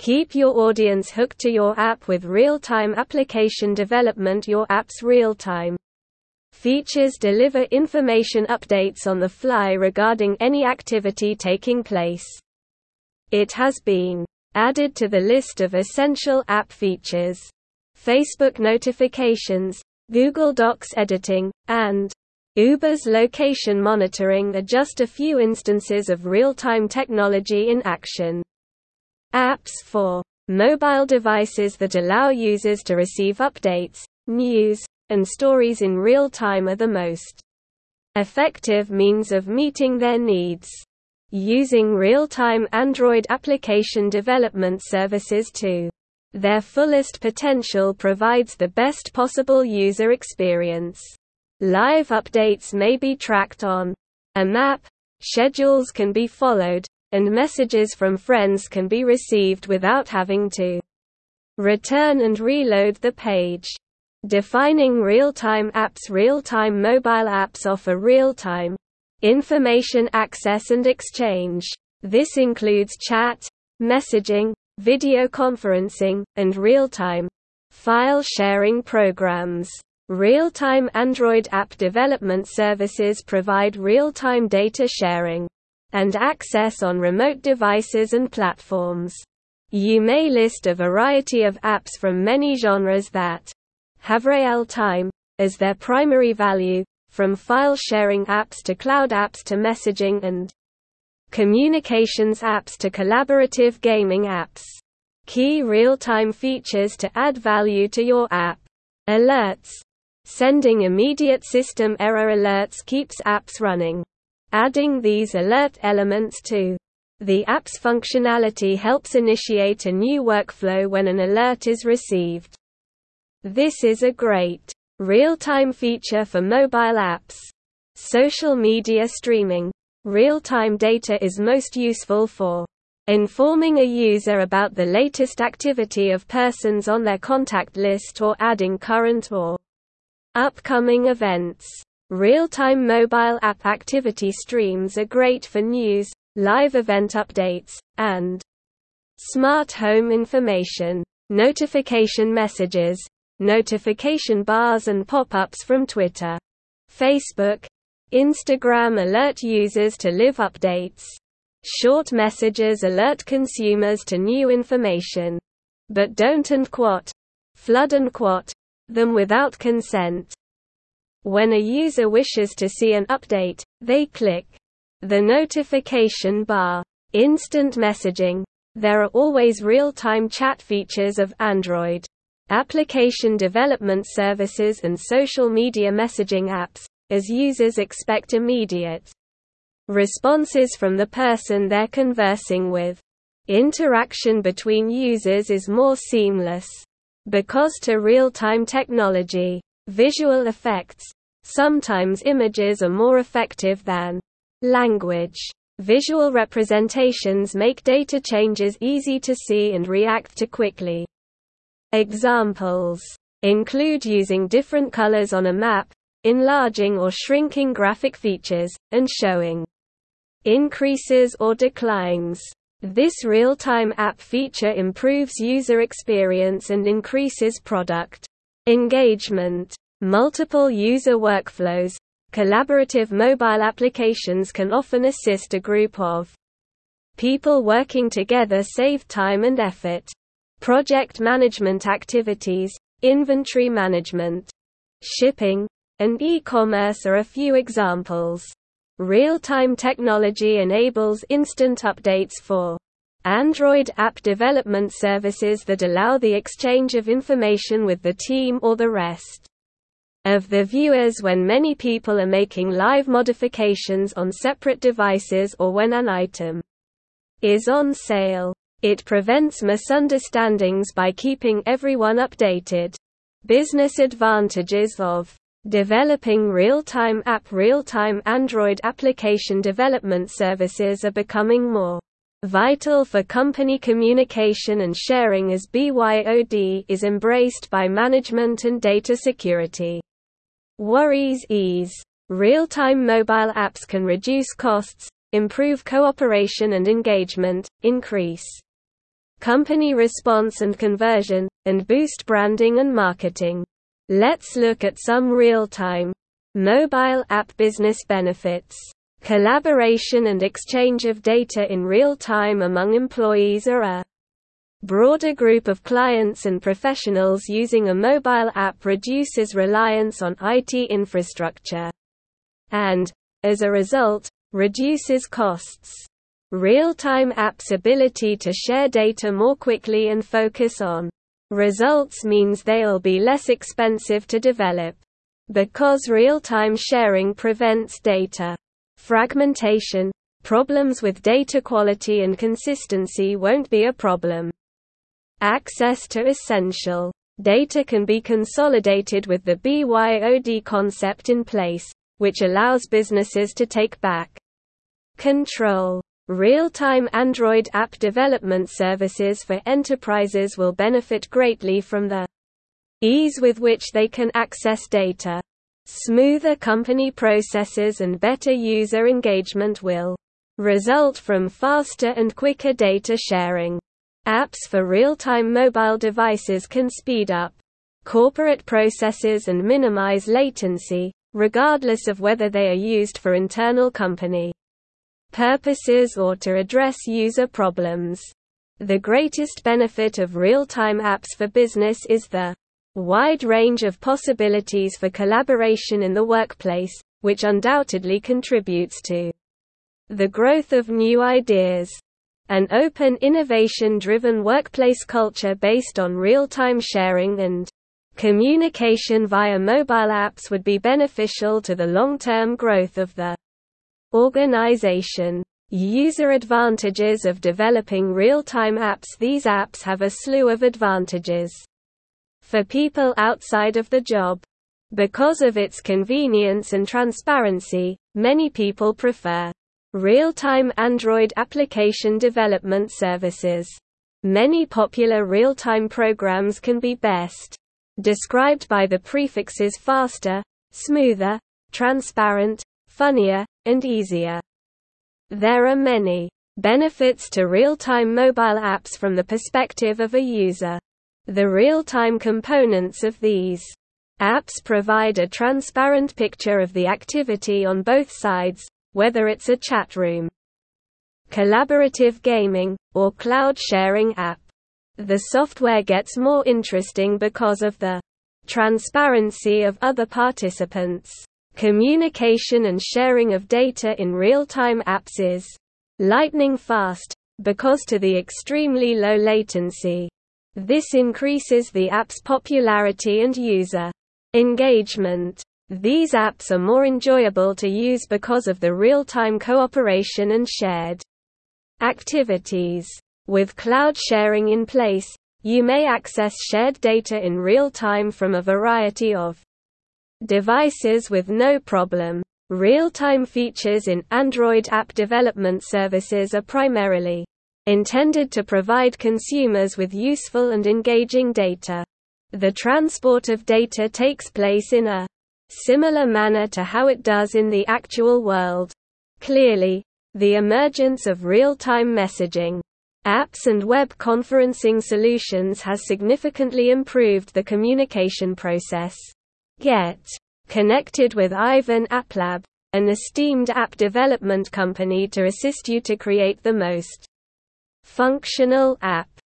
Keep your audience hooked to your app with real-time application development Your app's real-time features deliver information updates on the fly regarding any activity taking place. It has been added to the list of essential app features. Facebook notifications, Google Docs editing, and Uber's location monitoring are just a few instances of real-time technology in action. Apps for mobile devices that allow users to receive updates, news, and stories in real time are the most effective means of meeting their needs. Using real-time Android application development services to their fullest potential provides the best possible user experience. Live updates may be tracked on a map, schedules can be followed, and messages from friends can be received without having to return and reload the page. Defining real-time apps Real-time mobile apps offer real-time information access and exchange. This includes chat, messaging, video conferencing, and real-time file sharing programs. Real-time Android app development services provide real-time data sharing and access on remote devices and platforms. You may list a variety of apps from many genres that have real time as their primary value, from file sharing apps to cloud apps to messaging and communications apps to collaborative gaming apps. Key real time features to add value to your app. Alerts. Sending immediate system error alerts keeps apps running. Adding these alert elements to the app's functionality helps initiate a new workflow when an alert is received. This is a great real-time feature for mobile apps. Social media streaming. Real-time data is most useful for informing a user about the latest activity of persons on their contact list or adding current or upcoming events. Real-time mobile app activity streams are great for news, live event updates, and smart home information, notification messages, notification bars and pop-ups from Twitter, Facebook, Instagram alert users to live updates. Short messages alert consumers to new information. But don't and quote, flood and quote, them without consent. When a user wishes to see an update, they click the notification bar. Instant messaging. There are always real-time chat features of Android. Application development services and social media messaging apps, as users expect immediate responses from the person they're conversing with. Interaction between users is more seamless. Because to real-time technology, Visual effects. Sometimes images are more effective than language. Visual representations make data changes easy to see and react to quickly. Examples include using different colors on a map, enlarging or shrinking graphic features, and showing increases or declines. This real-time app feature improves user experience and increases product engagement. Multiple user workflows. Collaborative mobile applications can often assist a group of people working together save time and effort. Project management activities, inventory management, shipping, and e-commerce are a few examples. Real-time technology enables instant updates for Android app development services that allow the exchange of information with the team or the rest of the viewers when many people are making live modifications on separate devices or when an item is on sale. It prevents misunderstandings by keeping everyone updated. Business advantages of developing real-time app Real-time Android application development services are becoming more vital for company communication and sharing as BYOD is embraced by management and data security. Worries ease. Real-time mobile apps can reduce costs, improve cooperation and engagement, increase company response and conversion, and boost branding and marketing. Let's look at some real-time mobile app business benefits. Collaboration and exchange of data in real time among employees are a broader group of clients and professionals using a mobile app reduces reliance on IT infrastructure and, as a result, reduces costs. Real-time apps' ability to share data more quickly and focus on results means they'll be less expensive to develop. Because real-time sharing prevents data fragmentation, problems with data quality and consistency won't be a problem. Access to essential data can be consolidated with the BYOD concept in place, which allows businesses to take back control. Real-time Android app development services for enterprises will benefit greatly from the ease with which they can access data. Smoother company processes and better user engagement will result from faster and quicker data sharing. Apps for real-time mobile devices can speed up corporate processes and minimize latency, regardless of whether they are used for internal company purposes or to address user problems. The greatest benefit of real-time apps for business is the wide range of possibilities for collaboration in the workplace, which undoubtedly contributes to the growth of new ideas. An open innovation-driven workplace culture based on real-time sharing and communication via mobile apps would be beneficial to the long-term growth of the Organization. User advantages of developing real-time apps These apps have a slew of advantages. For people outside of the job. Because of its convenience and transparency, many people prefer real-time Android application development services. Many popular real-time programs can be best described by the prefixes faster, smoother, transparent, funnier, and easier. There are many benefits to real-time mobile apps from the perspective of a user. The real-time components of these apps provide a transparent picture of the activity on both sides, whether it's a chat room, collaborative gaming, or cloud sharing app. The software gets more interesting because of the transparency of other participants. Communication and sharing of data in real-time apps is lightning fast, because to the extremely low latency. This increases the app's popularity and user engagement. These apps are more enjoyable to use because of the real-time cooperation and shared activities. With cloud sharing in place, you may access shared data in real time from a variety of devices with no problem. Real-time features in Android app development services are primarily intended to provide consumers with useful and engaging data. The transport of data takes place in a similar manner to how it does in the actual world. Clearly, the emergence of real-time messaging apps and web conferencing solutions has significantly improved the communication process. Get connected with Ivan AppLab, an esteemed app development company to assist you to create the most functional app.